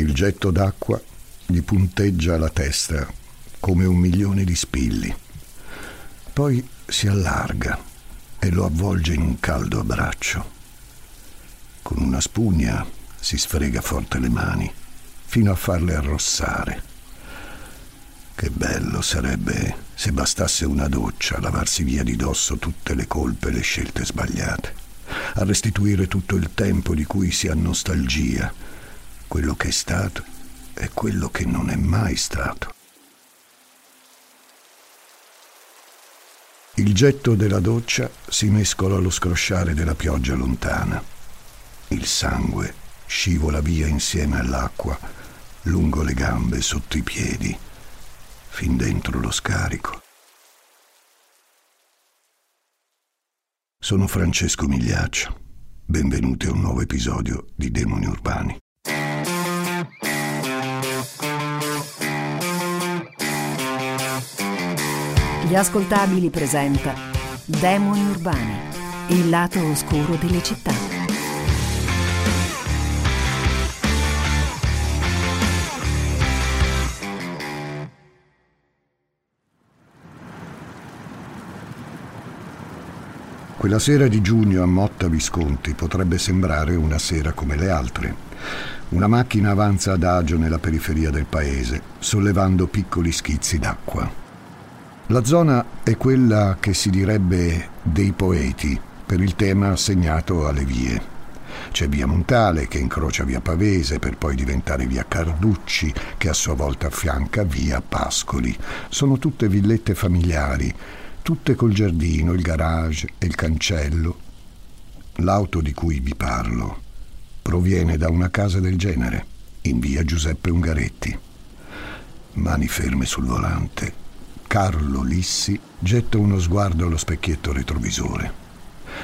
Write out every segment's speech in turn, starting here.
Il getto d'acqua gli punteggia la testa come un milione di spilli. Poi si allarga e lo avvolge in un caldo abbraccio. Con una spugna si sfrega forte le mani fino a farle arrossare. Che bello sarebbe se bastasse una doccia a lavarsi via di dosso tutte le colpe e le scelte sbagliate, a restituire tutto il tempo di cui si ha nostalgia, quello che è stato e quello che non è mai stato. Il getto della doccia si mescola allo scrosciare della pioggia lontana. Il sangue scivola via insieme all'acqua, lungo le gambe, sotto i piedi, fin dentro lo scarico. Sono Francesco Migliaccio. Benvenuti a un nuovo episodio di Demoni Urbani. Gli ascoltabili presenta Demoni Urbani, il lato oscuro delle città. Quella sera di giugno a Motta Visconti potrebbe sembrare una sera come le altre. Una macchina avanza adagio nella periferia del paese, sollevando piccoli schizzi d'acqua. La zona è quella che si direbbe dei poeti, per il tema assegnato alle vie. C'è via Montale che incrocia via Pavese per poi diventare via Carducci che a sua volta affianca via Pascoli. Sono tutte villette familiari tutte col giardino, il garage e il cancello. L'auto di cui vi parlo proviene da una casa del genere, in via Giuseppe Ungaretti. Mani ferme sul volante, Carlo Lissi getta uno sguardo allo specchietto retrovisore.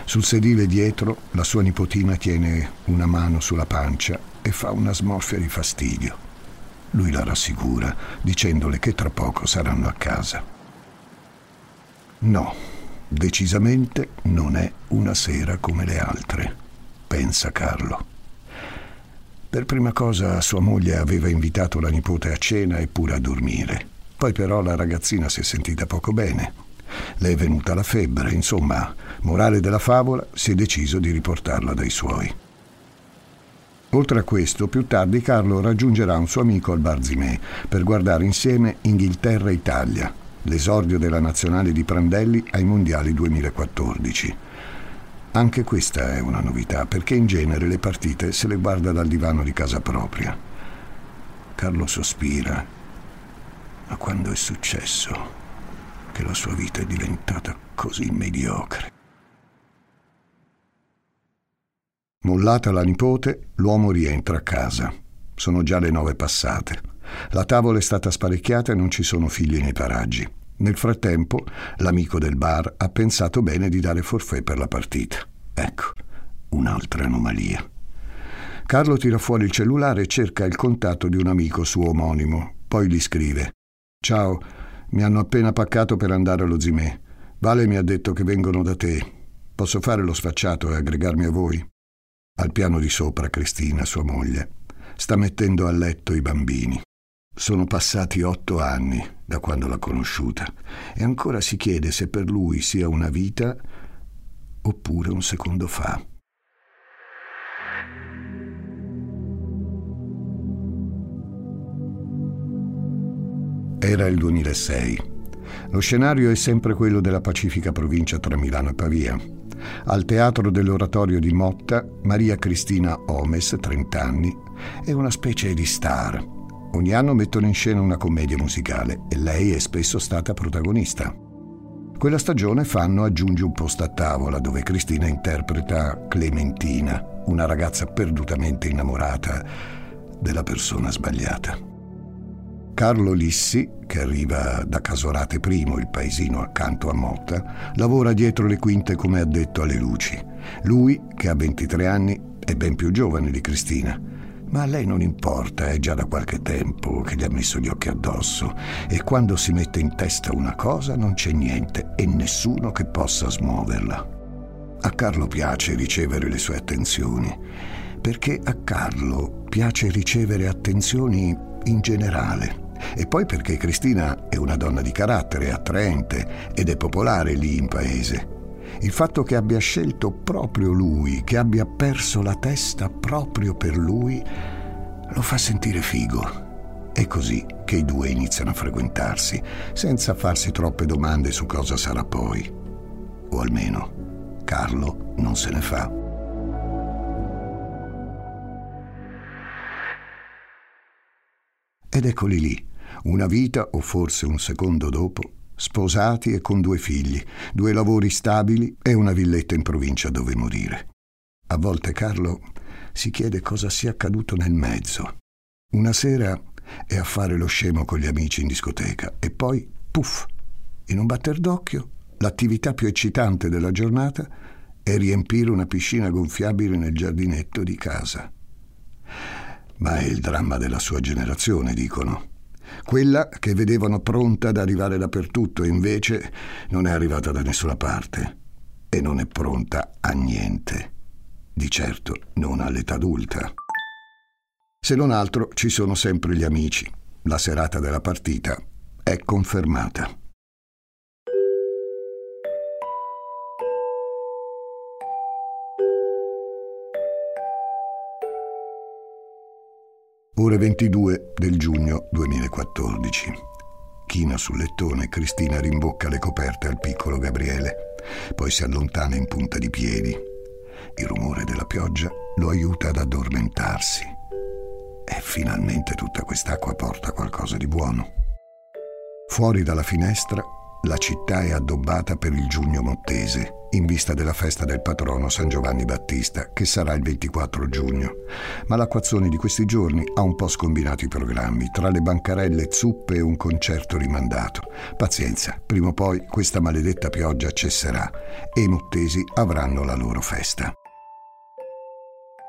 Sul sedile dietro la sua nipotina tiene una mano sulla pancia e fa una smorfia di fastidio. Lui la rassicura, dicendole che tra poco saranno a casa. No, decisamente non è una sera come le altre, pensa Carlo. Per prima cosa sua moglie aveva invitato la nipote a cena e pure a dormire. Poi però la ragazzina si è sentita poco bene. Le è venuta la febbre, insomma, morale della favola, si è deciso di riportarla dai suoi. Oltre a questo, più tardi Carlo raggiungerà un suo amico al Barzimè per guardare insieme Inghilterra-Italia, l'esordio della nazionale di Prandelli ai mondiali 2014. Anche questa è una novità, perché in genere le partite se le guarda dal divano di casa propria. Carlo sospira. Ma quando è successo che la sua vita è diventata così mediocre? Mollata la nipote, l'uomo rientra a casa. Sono già le nove passate. La tavola è stata sparecchiata e non ci sono figli nei paraggi. Nel frattempo, l'amico del bar ha pensato bene di dare forfè per la partita. Ecco, un'altra anomalia. Carlo tira fuori il cellulare e cerca il contatto di un amico suo omonimo. Poi gli scrive: Ciao, mi hanno appena paccato per andare allo Zimè. Vale mi ha detto che vengono da te. Posso fare lo sfacciato e aggregarmi a voi? Al piano di sopra, Cristina, sua moglie, sta mettendo a letto i bambini. Sono passati otto anni da quando l'ha conosciuta e ancora si chiede se per lui sia una vita oppure un secondo fa. Era il 2006. Lo scenario è sempre quello della pacifica provincia tra Milano e Pavia. Al teatro dell'oratorio di Motta, Maria Cristina Omes, 30 anni, è una specie di star Ogni anno mettono in scena una commedia musicale e lei è spesso stata protagonista. Quella stagione fanno Aggiungi un posto a tavola dove Cristina interpreta Clementina, una ragazza perdutamente innamorata della persona sbagliata. Carlo Lissi, che arriva da Casorate I, il paesino accanto a Motta, lavora dietro le quinte come addetto alle luci. Lui, che ha 23 anni, è ben più giovane di Cristina ma a lei non importa, è già da qualche tempo che gli ha messo gli occhi addosso e quando si mette in testa una cosa non c'è niente e nessuno che possa smuoverla. A Carlo piace ricevere le sue attenzioni, perché a Carlo piace ricevere attenzioni in generale. E poi perché Cristina è una donna di carattere, attraente ed è popolare lì in paese. Il fatto che abbia scelto proprio lui, che abbia perso la testa proprio per lui, lo fa sentire figo. È così che i due iniziano a frequentarsi, senza farsi troppe domande su cosa sarà poi. O almeno Carlo non se ne fa. Ed eccoli lì, una vita o forse un secondo dopo, sposati e con due figli, due lavori stabili e una villetta in provincia dove morire. A volte Carlo si chiede cosa sia accaduto nel mezzo. Una sera e a fare lo scemo con gli amici in discoteca e poi, puff, in un batter d'occhio, l'attività più eccitante della giornata è riempire una piscina gonfiabile nel giardinetto di casa. Ma è il dramma della sua generazione, dicono. Quella che vedevano pronta ad arrivare dappertutto e invece non è arrivata da nessuna parte e non è pronta a niente. Di certo non all'età adulta. Se non altro ci sono sempre gli amici. La serata della partita è confermata. Ore 22 del giugno 2014. China sul lettone, Cristina rimbocca le coperte al piccolo Gabriele, poi si allontana in punta di piedi. Il rumore della pioggia lo aiuta ad addormentarsi. E finalmente tutta quest'acqua porta qualcosa di buono. Fuori dalla finestra la città è addobbata per il giugno mottese, in vista della festa del patrono San Giovanni Battista, che sarà il 24 giugno. Ma l'acquazzone di questi giorni ha un po' scombinato i programmi, tra le bancarelle zuppe e un concerto rimandato. Pazienza, prima o poi questa maledetta pioggia cesserà e i mottesi avranno la loro festa.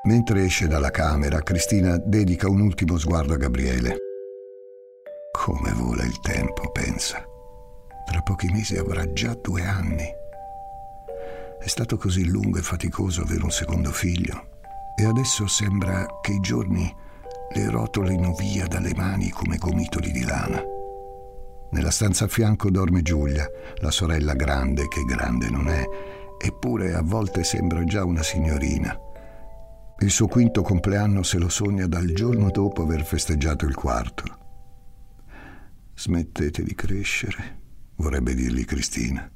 Mentre esce dalla camera, Cristina dedica un ultimo sguardo a Gabriele. Come vola il tempo, pensa. Tra pochi mesi avrà già due anni. È stato così lungo e faticoso avere un secondo figlio e adesso sembra che i giorni le rotolino via dalle mani come gomitoli di lana. Nella stanza a fianco dorme Giulia, la sorella grande che grande non è, eppure a volte sembra già una signorina. Il suo quinto compleanno se lo sogna dal giorno dopo aver festeggiato il quarto. Smettete di crescere, vorrebbe dirgli Cristina.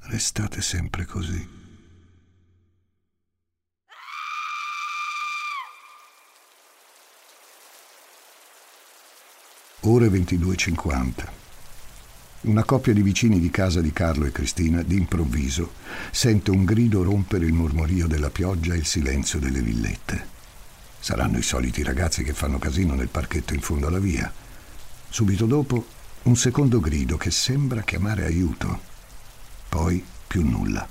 Restate sempre così. Ore 22.50. Una coppia di vicini di casa di Carlo e Cristina, d'improvviso, sente un grido rompere il mormorio della pioggia e il silenzio delle villette. Saranno i soliti ragazzi che fanno casino nel parchetto in fondo alla via. Subito dopo, un secondo grido che sembra chiamare aiuto. Poi più nulla.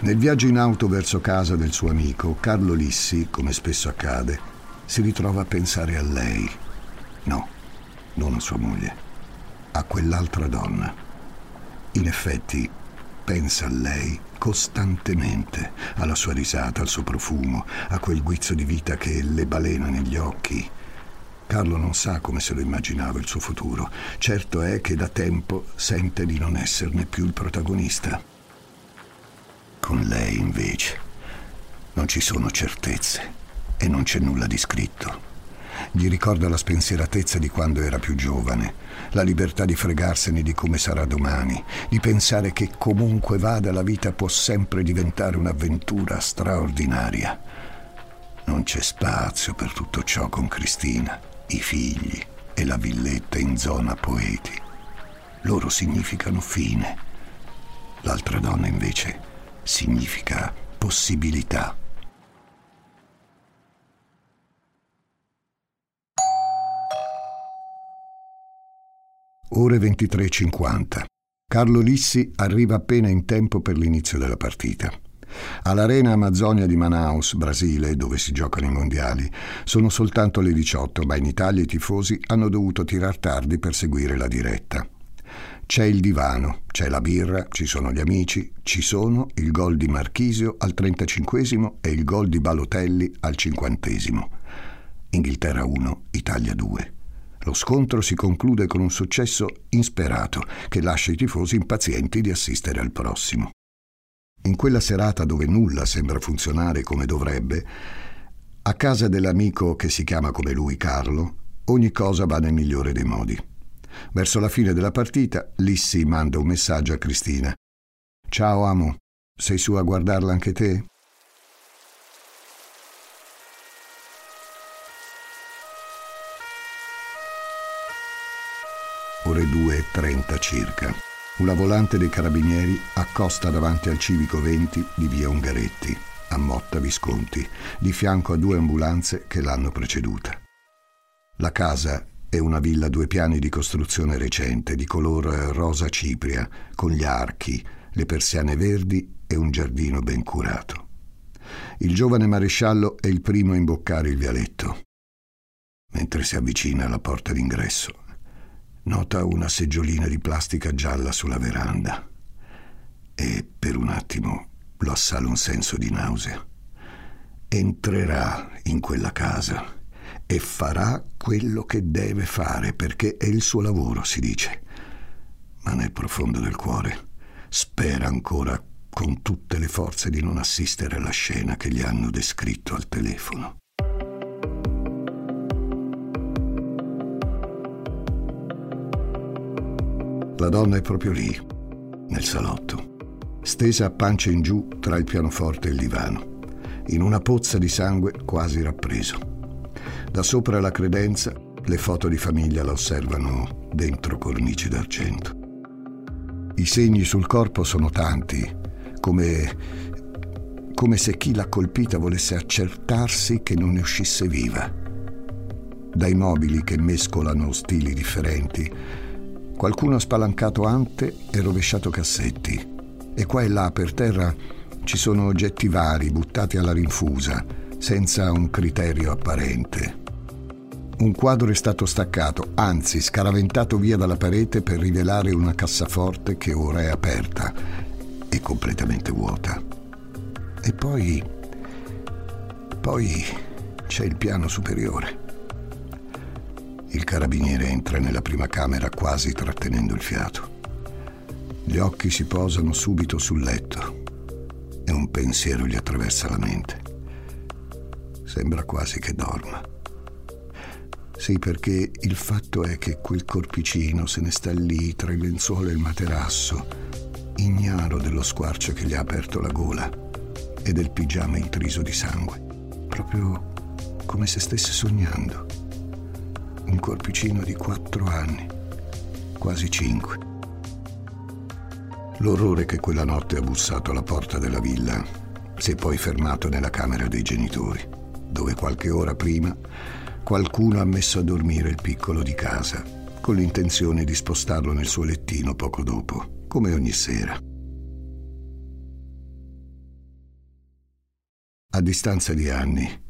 Nel viaggio in auto verso casa del suo amico, Carlo Lissi, come spesso accade, si ritrova a pensare a lei. No, non a sua moglie, a quell'altra donna. In effetti, pensa a lei costantemente, alla sua risata, al suo profumo, a quel guizzo di vita che le balena negli occhi. Carlo non sa come se lo immaginava il suo futuro. Certo è che da tempo sente di non esserne più il protagonista. Con lei, invece, non ci sono certezze e non c'è nulla di scritto. Gli ricorda la spensieratezza di quando era più giovane, la libertà di fregarsene di come sarà domani, di pensare che comunque vada la vita può sempre diventare un'avventura straordinaria. Non c'è spazio per tutto ciò con Cristina, i figli e la villetta in zona poeti. Loro significano fine. L'altra donna invece significa possibilità. Ore 23.50. Carlo Lissi arriva appena in tempo per l'inizio della partita. All'Arena Amazzonia di Manaus, Brasile, dove si giocano i mondiali, sono soltanto le 18, ma in Italia i tifosi hanno dovuto tirar tardi per seguire la diretta. C'è il divano, c'è la birra, ci sono gli amici, ci sono il gol di Marchisio al 35 e il gol di Balotelli al 50 Inghilterra 1, Italia 2. Lo scontro si conclude con un successo insperato che lascia i tifosi impazienti di assistere al prossimo. In quella serata dove nulla sembra funzionare come dovrebbe, a casa dell'amico che si chiama come lui Carlo, ogni cosa va nel migliore dei modi. Verso la fine della partita, Lissi manda un messaggio a Cristina. Ciao amo, sei su a guardarla anche te? Ore 2.30 circa. Una volante dei carabinieri accosta davanti al civico 20 di via Ungaretti, a Motta Visconti, di fianco a due ambulanze che l'hanno preceduta. La casa è una villa a due piani di costruzione recente, di color rosa cipria, con gli archi, le persiane verdi e un giardino ben curato. Il giovane maresciallo è il primo a imboccare il vialetto. Mentre si avvicina alla porta d'ingresso, nota una seggiolina di plastica gialla sulla veranda e per un attimo lo assale un senso di nausea. Entrerà in quella casa e farà quello che deve fare perché è il suo lavoro, si dice. Ma nel profondo del cuore spera ancora con tutte le forze di non assistere alla scena che gli hanno descritto al telefono. La donna è proprio lì, nel salotto, stesa a pancia in giù tra il pianoforte e il divano, in una pozza di sangue quasi rappreso. Da sopra la credenza, le foto di famiglia la osservano dentro cornici d'argento. I segni sul corpo sono tanti, come, come se chi l'ha colpita volesse accertarsi che non ne uscisse viva. Dai mobili che mescolano stili differenti, Qualcuno ha spalancato ante e rovesciato cassetti. E qua e là per terra ci sono oggetti vari buttati alla rinfusa, senza un criterio apparente. Un quadro è stato staccato, anzi scaraventato via dalla parete per rivelare una cassaforte che ora è aperta e completamente vuota. E poi... poi c'è il piano superiore. Il carabiniere entra nella prima camera quasi trattenendo il fiato. Gli occhi si posano subito sul letto e un pensiero gli attraversa la mente. Sembra quasi che dorma. Sì, perché il fatto è che quel corpicino se ne sta lì tra il lenzuolo e il materasso, ignaro dello squarcio che gli ha aperto la gola e del pigiama intriso di sangue, proprio come se stesse sognando un corpicino di quattro anni, quasi cinque. L'orrore che quella notte ha bussato alla porta della villa si è poi fermato nella camera dei genitori, dove qualche ora prima qualcuno ha messo a dormire il piccolo di casa, con l'intenzione di spostarlo nel suo lettino poco dopo, come ogni sera. A distanza di anni,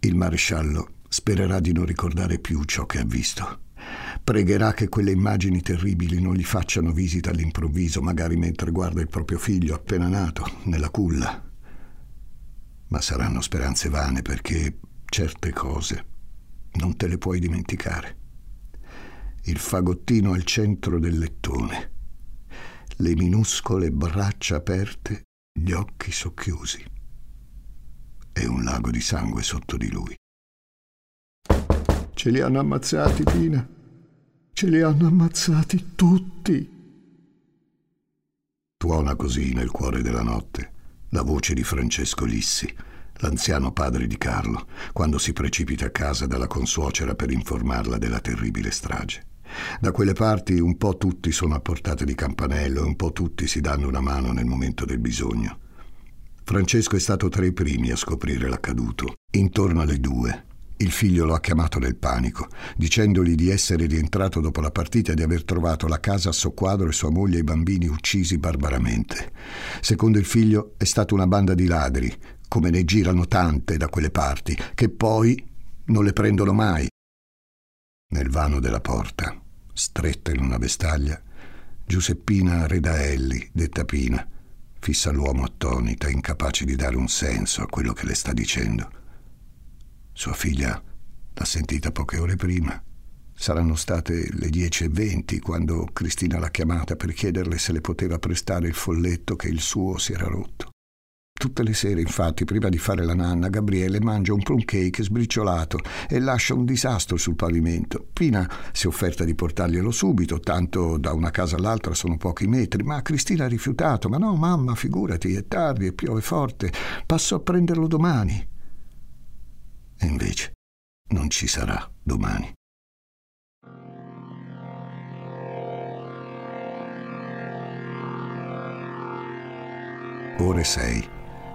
il maresciallo Spererà di non ricordare più ciò che ha visto. Pregherà che quelle immagini terribili non gli facciano visita all'improvviso, magari mentre guarda il proprio figlio appena nato, nella culla. Ma saranno speranze vane perché certe cose non te le puoi dimenticare. Il fagottino al centro del lettone, le minuscole braccia aperte, gli occhi socchiusi e un lago di sangue sotto di lui. Ce li hanno ammazzati, Pina. Ce li hanno ammazzati tutti. Tuona così nel cuore della notte la voce di Francesco Lissi, l'anziano padre di Carlo, quando si precipita a casa dalla consuocera per informarla della terribile strage. Da quelle parti un po' tutti sono a portata di campanello e un po' tutti si danno una mano nel momento del bisogno. Francesco è stato tra i primi a scoprire l'accaduto. Intorno alle due, il figlio lo ha chiamato nel panico, dicendogli di essere rientrato dopo la partita e di aver trovato la casa a soqquadro e sua moglie e i bambini uccisi barbaramente. Secondo il figlio è stata una banda di ladri, come ne girano tante da quelle parti, che poi non le prendono mai. Nel vano della porta, stretta in una vestaglia, Giuseppina Redaelli, detta Pina, fissa l'uomo attonita, incapace di dare un senso a quello che le sta dicendo. Sua figlia l'ha sentita poche ore prima. Saranno state le 10.20 quando Cristina l'ha chiamata per chiederle se le poteva prestare il folletto che il suo si era rotto. Tutte le sere, infatti, prima di fare la nanna, Gabriele mangia un plum cake sbriciolato e lascia un disastro sul pavimento. Pina si è offerta di portarglielo subito, tanto da una casa all'altra sono pochi metri, ma Cristina ha rifiutato. Ma no, mamma, figurati, è tardi e piove forte, passo a prenderlo domani. E invece non ci sarà domani. Ore 6.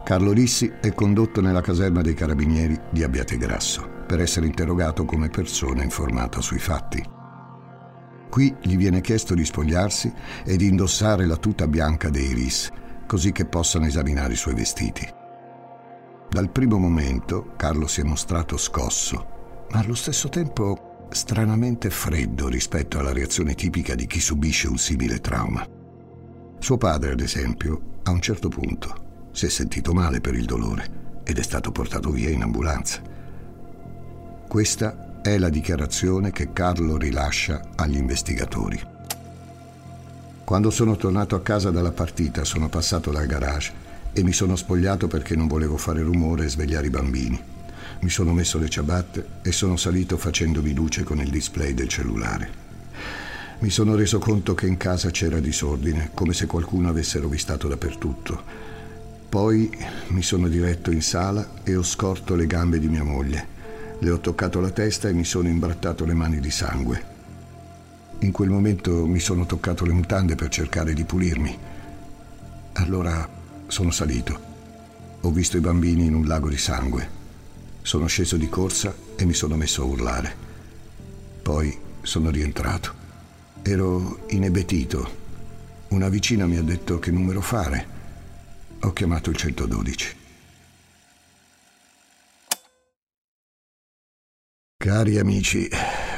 Carlo Rissi è condotto nella caserma dei carabinieri di Abbiategrasso per essere interrogato come persona informata sui fatti. Qui gli viene chiesto di spogliarsi e di indossare la tuta bianca dei RIS, così che possano esaminare i suoi vestiti. Dal primo momento Carlo si è mostrato scosso, ma allo stesso tempo stranamente freddo rispetto alla reazione tipica di chi subisce un simile trauma. Suo padre, ad esempio, a un certo punto si è sentito male per il dolore ed è stato portato via in ambulanza. Questa è la dichiarazione che Carlo rilascia agli investigatori. Quando sono tornato a casa dalla partita sono passato dal garage e mi sono spogliato perché non volevo fare rumore e svegliare i bambini. Mi sono messo le ciabatte e sono salito facendomi luce con il display del cellulare. Mi sono reso conto che in casa c'era disordine, come se qualcuno avesse rovistato dappertutto poi mi sono diretto in sala e ho scorto le gambe di mia moglie. Le ho toccato la testa e mi sono imbrattato le mani di sangue. In quel momento mi sono toccato le mutande per cercare di pulirmi. Allora sono salito. Ho visto i bambini in un lago di sangue. Sono sceso di corsa e mi sono messo a urlare. Poi sono rientrato. Ero inebetito. Una vicina mi ha detto che numero fare ho chiamato il 112. Cari amici,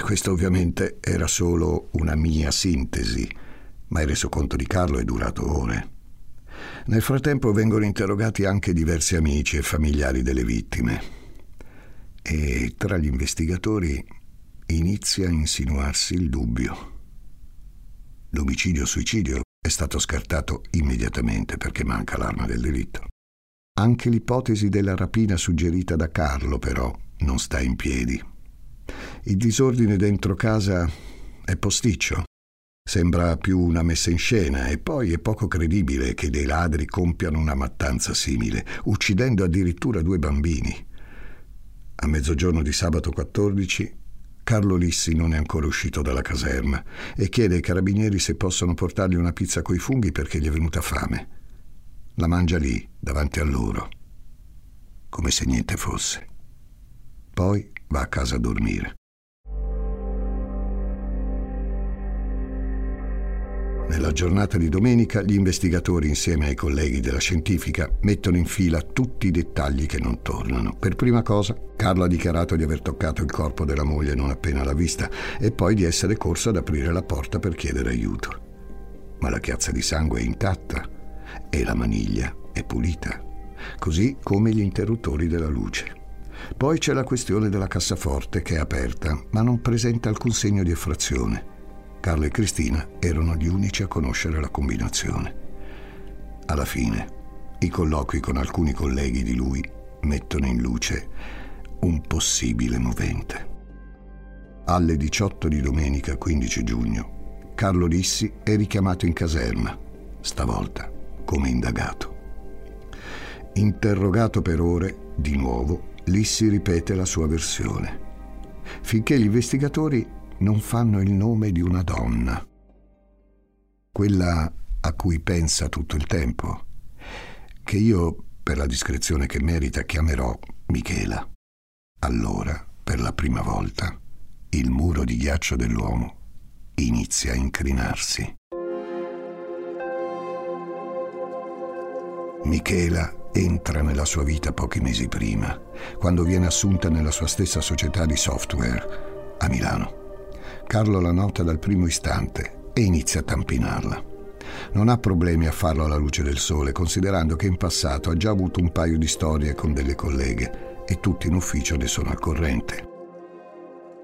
questa ovviamente era solo una mia sintesi, ma il resoconto di Carlo è durato ore. Nel frattempo vengono interrogati anche diversi amici e familiari delle vittime e tra gli investigatori inizia a insinuarsi il dubbio. L'omicidio-suicidio è stato scartato immediatamente perché manca l'arma del delitto. Anche l'ipotesi della rapina suggerita da Carlo, però, non sta in piedi. Il disordine dentro casa è posticcio. Sembra più una messa in scena e poi è poco credibile che dei ladri compiano una mattanza simile, uccidendo addirittura due bambini. A mezzogiorno di sabato 14 Carlo Lissi non è ancora uscito dalla caserma e chiede ai carabinieri se possono portargli una pizza coi funghi perché gli è venuta fame. La mangia lì, davanti a loro, come se niente fosse. Poi va a casa a dormire. Nella giornata di domenica gli investigatori insieme ai colleghi della scientifica mettono in fila tutti i dettagli che non tornano. Per prima cosa, Carlo ha dichiarato di aver toccato il corpo della moglie non appena l'ha vista e poi di essere corso ad aprire la porta per chiedere aiuto. Ma la chiazza di sangue è intatta e la maniglia è pulita, così come gli interruttori della luce. Poi c'è la questione della cassaforte che è aperta, ma non presenta alcun segno di effrazione. Carlo e Cristina erano gli unici a conoscere la combinazione. Alla fine, i colloqui con alcuni colleghi di lui mettono in luce un possibile movente. Alle 18 di domenica 15 giugno, Carlo Lissi è richiamato in caserma, stavolta come indagato. Interrogato per ore, di nuovo, Lissi ripete la sua versione, finché gli investigatori non fanno il nome di una donna, quella a cui pensa tutto il tempo, che io, per la discrezione che merita, chiamerò Michela. Allora, per la prima volta, il muro di ghiaccio dell'uomo inizia a incrinarsi. Michela entra nella sua vita pochi mesi prima, quando viene assunta nella sua stessa società di software a Milano. Carlo la nota dal primo istante e inizia a tampinarla. Non ha problemi a farlo alla luce del sole, considerando che in passato ha già avuto un paio di storie con delle colleghe e tutti in ufficio ne sono al corrente.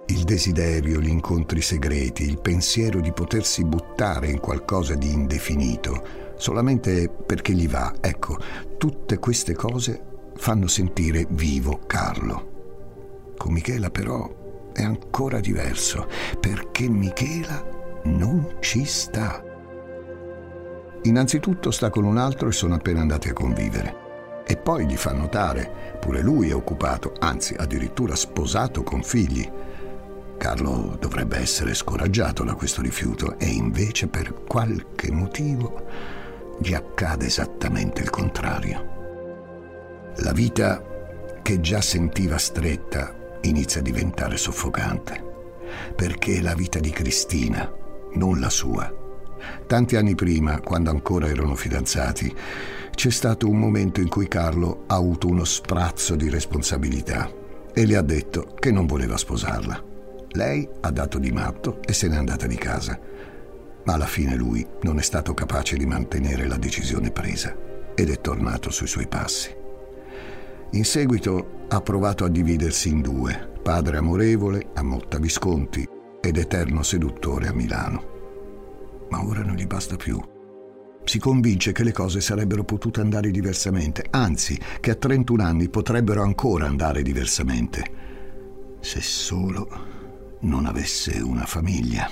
Il desiderio, gli incontri segreti, il pensiero di potersi buttare in qualcosa di indefinito, solamente perché gli va, ecco, tutte queste cose fanno sentire vivo Carlo. Con Michela però è ancora diverso, perché Michela non ci sta. Innanzitutto sta con un altro e sono appena andati a convivere. E poi gli fa notare, pure lui è occupato, anzi addirittura sposato con figli. Carlo dovrebbe essere scoraggiato da questo rifiuto e invece per qualche motivo gli accade esattamente il contrario. La vita che già sentiva stretta inizia a diventare soffocante, perché è la vita di Cristina, non la sua. Tanti anni prima, quando ancora erano fidanzati, c'è stato un momento in cui Carlo ha avuto uno sprazzo di responsabilità e le ha detto che non voleva sposarla. Lei ha dato di matto e se n'è andata di casa. Ma alla fine lui non è stato capace di mantenere la decisione presa ed è tornato sui suoi passi. In seguito ha provato a dividersi in due, padre amorevole a Motta Visconti ed eterno seduttore a Milano. Ma ora non gli basta più. Si convince che le cose sarebbero potute andare diversamente, anzi che a 31 anni potrebbero ancora andare diversamente, se solo non avesse una famiglia.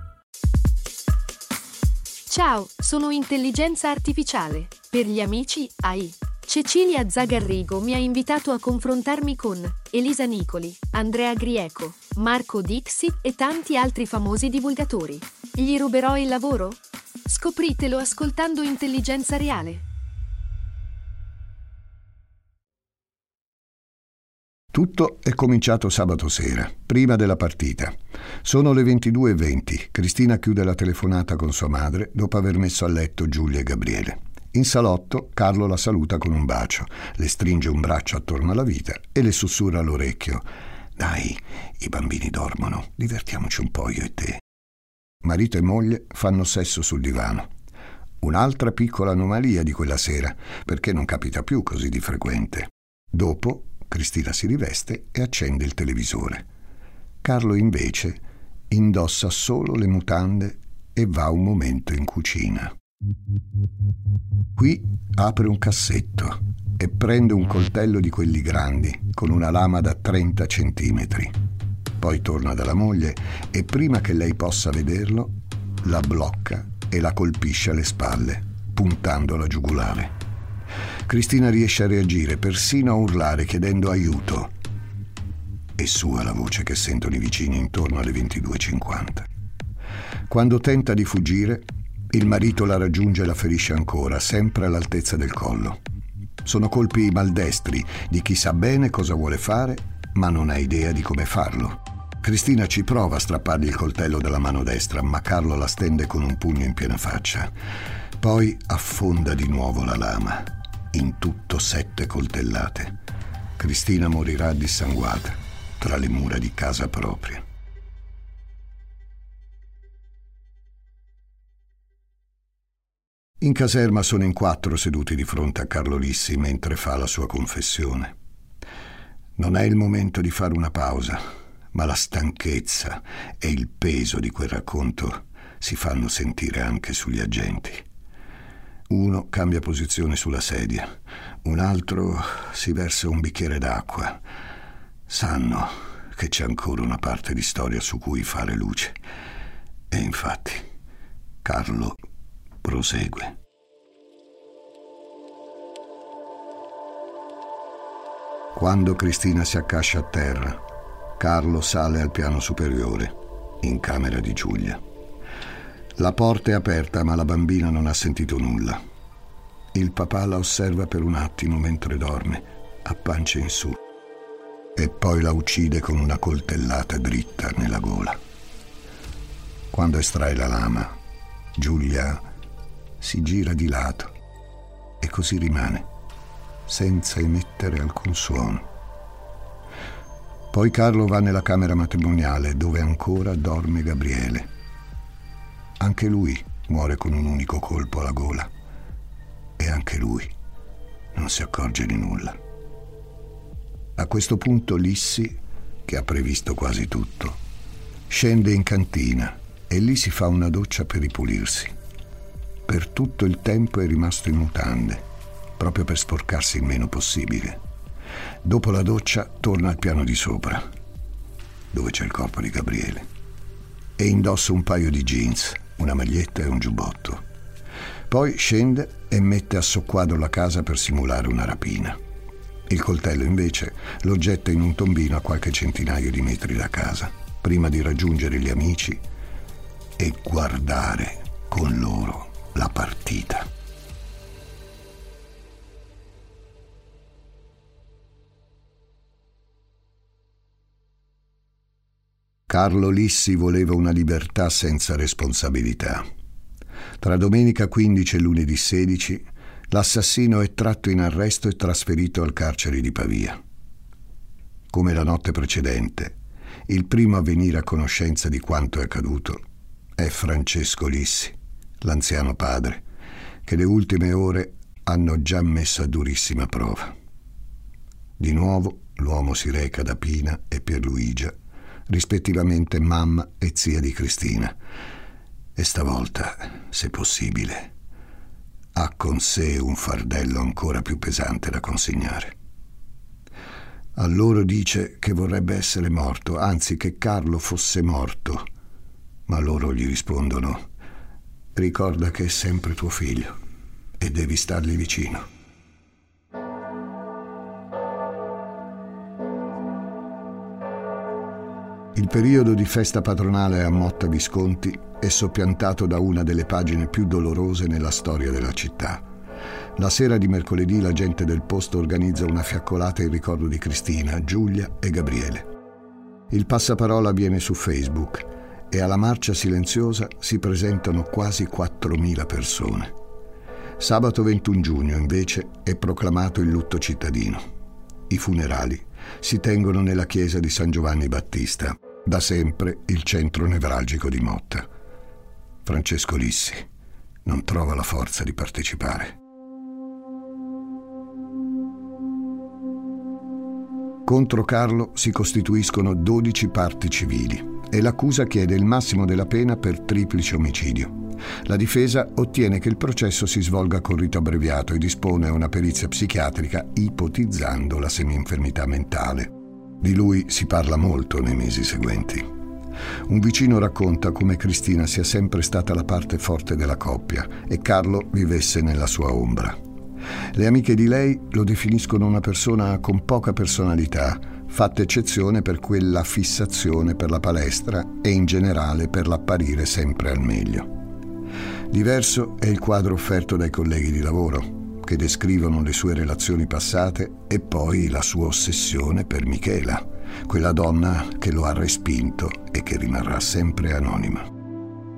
Ciao, sono Intelligenza Artificiale. Per gli amici AI. Cecilia Zagarrigo mi ha invitato a confrontarmi con Elisa Nicoli, Andrea Grieco, Marco Dixit e tanti altri famosi divulgatori. Gli ruberò il lavoro? Scopritelo ascoltando Intelligenza Reale. Tutto è cominciato sabato sera, prima della partita. Sono le 22.20. Cristina chiude la telefonata con sua madre dopo aver messo a letto Giulia e Gabriele. In salotto Carlo la saluta con un bacio, le stringe un braccio attorno alla vita e le sussurra all'orecchio. Dai, i bambini dormono, divertiamoci un po' io e te. Marito e moglie fanno sesso sul divano. Un'altra piccola anomalia di quella sera, perché non capita più così di frequente. Dopo Cristina si riveste e accende il televisore. Carlo invece indossa solo le mutande e va un momento in cucina. Qui apre un cassetto e prende un coltello di quelli grandi con una lama da 30 centimetri. Poi torna dalla moglie e prima che lei possa vederlo, la blocca e la colpisce alle spalle, puntando la giugulare. Cristina riesce a reagire, persino a urlare chiedendo aiuto. È sua la voce che sentono i vicini intorno alle 22.50. Quando tenta di fuggire, il marito la raggiunge e la ferisce ancora, sempre all'altezza del collo. Sono colpi maldestri di chi sa bene cosa vuole fare, ma non ha idea di come farlo. Cristina ci prova a strappargli il coltello dalla mano destra, ma Carlo la stende con un pugno in piena faccia. Poi affonda di nuovo la lama in tutto sette coltellate. Cristina morirà dissanguata tra le mura di casa propria. In caserma sono in quattro seduti di fronte a Carlo Lissi mentre fa la sua confessione. Non è il momento di fare una pausa, ma la stanchezza e il peso di quel racconto si fanno sentire anche sugli agenti. Uno cambia posizione sulla sedia, un altro si versa un bicchiere d'acqua. Sanno che c'è ancora una parte di storia su cui fare luce. E infatti Carlo prosegue. Quando Cristina si accascia a terra, Carlo sale al piano superiore in camera di Giulia. La porta è aperta ma la bambina non ha sentito nulla. Il papà la osserva per un attimo mentre dorme, a pancia in su, e poi la uccide con una coltellata dritta nella gola. Quando estrae la lama, Giulia si gira di lato e così rimane, senza emettere alcun suono. Poi Carlo va nella camera matrimoniale dove ancora dorme Gabriele. Anche lui muore con un unico colpo alla gola e anche lui non si accorge di nulla. A questo punto Lissi, che ha previsto quasi tutto, scende in cantina e lì si fa una doccia per ripulirsi. Per tutto il tempo è rimasto in mutande, proprio per sporcarsi il meno possibile. Dopo la doccia torna al piano di sopra, dove c'è il corpo di Gabriele, e indossa un paio di jeans, una maglietta e un giubbotto. Poi scende e mette a soqquadro la casa per simulare una rapina. Il coltello invece lo getta in un tombino a qualche centinaio di metri da casa, prima di raggiungere gli amici e guardare con loro la partita. Carlo Lissi voleva una libertà senza responsabilità. Tra domenica 15 e lunedì 16 l'assassino è tratto in arresto e trasferito al carcere di Pavia. Come la notte precedente, il primo a venire a conoscenza di quanto è accaduto è Francesco Lissi, l'anziano padre, che le ultime ore hanno già messo a durissima prova. Di nuovo l'uomo si reca da Pina e Pierluigia rispettivamente mamma e zia di Cristina. E stavolta, se possibile, ha con sé un fardello ancora più pesante da consegnare. A loro dice che vorrebbe essere morto, anzi che Carlo fosse morto, ma loro gli rispondono ricorda che è sempre tuo figlio e devi stargli vicino. Il periodo di festa patronale a Motta Visconti è soppiantato da una delle pagine più dolorose nella storia della città. La sera di mercoledì la gente del posto organizza una fiaccolata in ricordo di Cristina, Giulia e Gabriele. Il passaparola avviene su Facebook e alla marcia silenziosa si presentano quasi 4.000 persone. Sabato 21 giugno, invece, è proclamato il lutto cittadino. I funerali si tengono nella chiesa di San Giovanni Battista, da sempre il centro nevralgico di Motta. Francesco Lissi non trova la forza di partecipare. Contro Carlo si costituiscono 12 parti civili e l'accusa chiede il massimo della pena per triplice omicidio. La difesa ottiene che il processo si svolga con rito abbreviato e dispone una perizia psichiatrica ipotizzando la semi-infermità mentale. Di lui si parla molto nei mesi seguenti. Un vicino racconta come Cristina sia sempre stata la parte forte della coppia e Carlo vivesse nella sua ombra. Le amiche di lei lo definiscono una persona con poca personalità, fatta eccezione per quella fissazione per la palestra e in generale per l'apparire sempre al meglio. Diverso è il quadro offerto dai colleghi di lavoro, che descrivono le sue relazioni passate e poi la sua ossessione per Michela, quella donna che lo ha respinto e che rimarrà sempre anonima.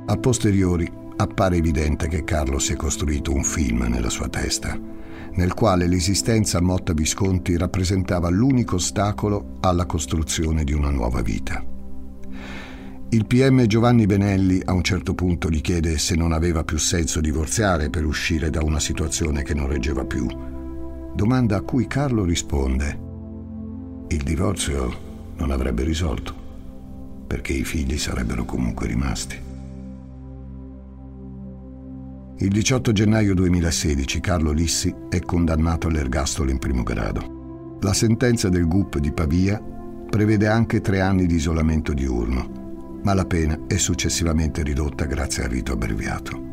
A posteriori appare evidente che Carlo si è costruito un film nella sua testa, nel quale l'esistenza Motta Visconti rappresentava l'unico ostacolo alla costruzione di una nuova vita. Il PM Giovanni Benelli a un certo punto gli chiede se non aveva più senso divorziare per uscire da una situazione che non reggeva più. Domanda a cui Carlo risponde: Il divorzio non avrebbe risolto, perché i figli sarebbero comunque rimasti. Il 18 gennaio 2016 Carlo Lissi è condannato all'ergastolo in primo grado. La sentenza del GUP di Pavia prevede anche tre anni di isolamento diurno ma la pena è successivamente ridotta grazie al rito abbreviato.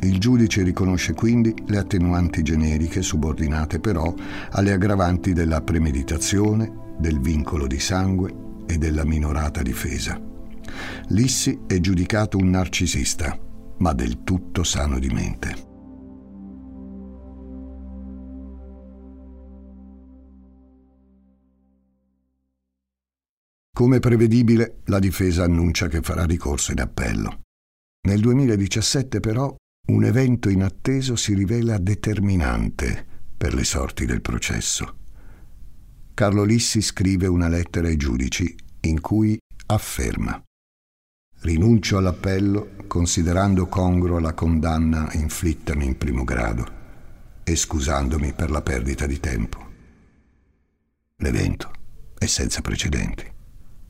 Il giudice riconosce quindi le attenuanti generiche subordinate però alle aggravanti della premeditazione, del vincolo di sangue e della minorata difesa. Lissi è giudicato un narcisista, ma del tutto sano di mente. Come prevedibile, la difesa annuncia che farà ricorso in appello. Nel 2017 però un evento inatteso si rivela determinante per le sorti del processo. Carlo Lissi scrive una lettera ai giudici in cui afferma Rinuncio all'appello considerando congrua la condanna inflittami in primo grado e scusandomi per la perdita di tempo. L'evento è senza precedenti.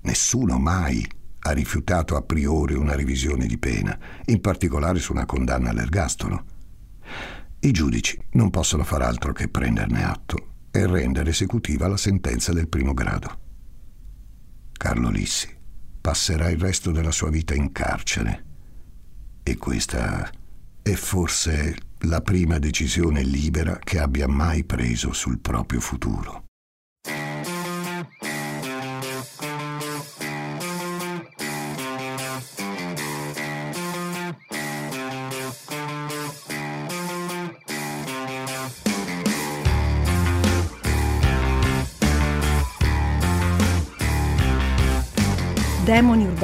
Nessuno mai ha rifiutato a priori una revisione di pena, in particolare su una condanna all'ergastolo. I giudici non possono far altro che prenderne atto e rendere esecutiva la sentenza del primo grado. Carlo Lissi passerà il resto della sua vita in carcere e questa è forse la prima decisione libera che abbia mai preso sul proprio futuro.